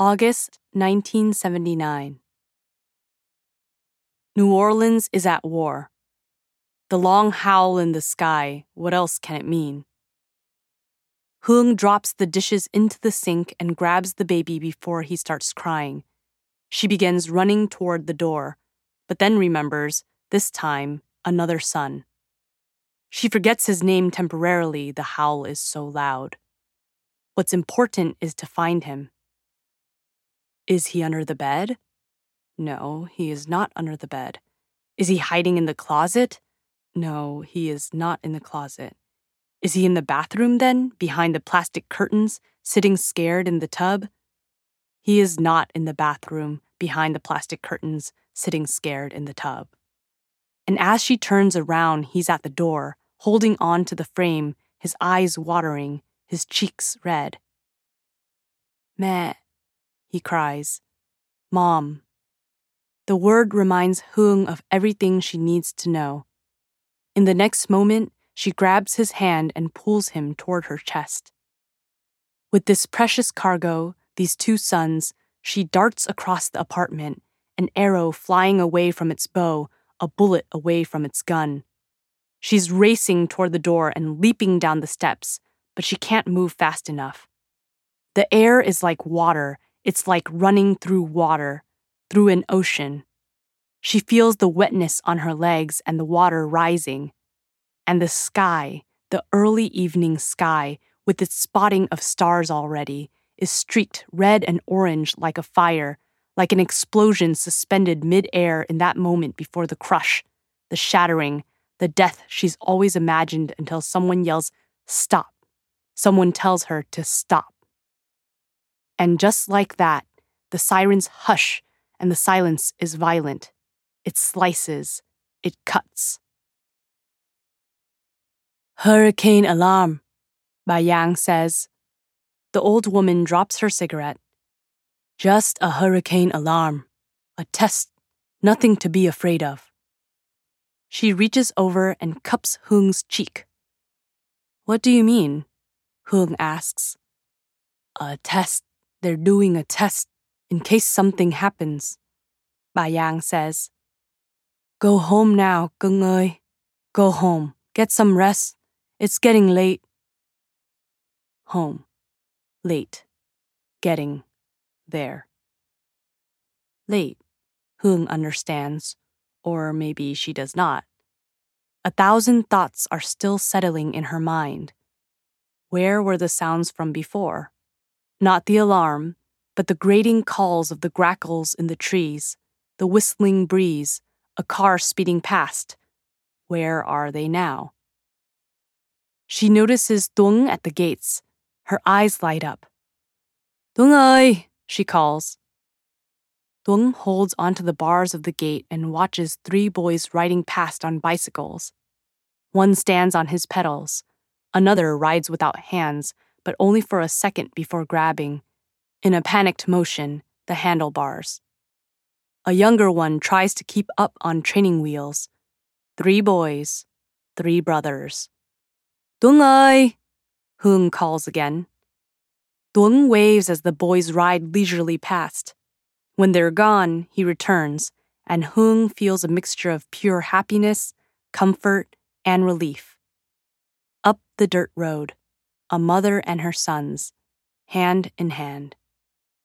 August 1979. New Orleans is at war. The long howl in the sky, what else can it mean? Hung drops the dishes into the sink and grabs the baby before he starts crying. She begins running toward the door, but then remembers, this time, another son. She forgets his name temporarily, the howl is so loud. What's important is to find him. Is he under the bed? No, he is not under the bed. Is he hiding in the closet? No, he is not in the closet. Is he in the bathroom then, behind the plastic curtains, sitting scared in the tub? He is not in the bathroom, behind the plastic curtains, sitting scared in the tub. And as she turns around, he's at the door, holding on to the frame, his eyes watering, his cheeks red. Meh, he cries. Mom. The word reminds Hoong of everything she needs to know. In the next moment, she grabs his hand and pulls him toward her chest. With this precious cargo, these two sons, she darts across the apartment, an arrow flying away from its bow, a bullet away from its gun. She's racing toward the door and leaping down the steps, but she can't move fast enough. The air is like water, it's like running through water, through an ocean. She feels the wetness on her legs and the water rising. And the sky, the early evening sky, with its spotting of stars already, is streaked red and orange like a fire, like an explosion suspended mid-air in that moment before the crush, the shattering, the death she's always imagined until someone yells, Stop. Someone tells her to stop. And just like that, the sirens hush and the silence is violent. It slices, it cuts. Hurricane alarm, Bai Yang says. The old woman drops her cigarette. Just a hurricane alarm, a test, nothing to be afraid of. She reaches over and cups Hoong's cheek. What do you mean? Hoong asks. A test, they're doing a test in case something happens. Bai Yang says. Go home now, cưng ơi. Go home. Get some rest. It's getting late. Home. Late. Getting. There. Late. Hoong understands. Or maybe she does not. A thousand thoughts are still settling in her mind. Where were the sounds from before? Not the alarm, but the grating calls of the grackles in the trees, the whistling breeze, a car speeding past. Where are they now? She notices Dung at the gates. Her eyes light up. Dung ơi, she calls. Dung holds onto the bars of the gate and watches three boys riding past on bicycles. One stands on his pedals. Another rides without hands, but only for a second before grabbing, in a panicked motion, the handlebars. A younger one tries to keep up on training wheels. Three boys, three brothers. Dung ơi, Hung calls again. Dung waves as the boys ride leisurely past. When they're gone, he returns, and Hung feels a mixture of pure happiness, comfort, and relief. Up the dirt road a mother and her sons, hand in hand.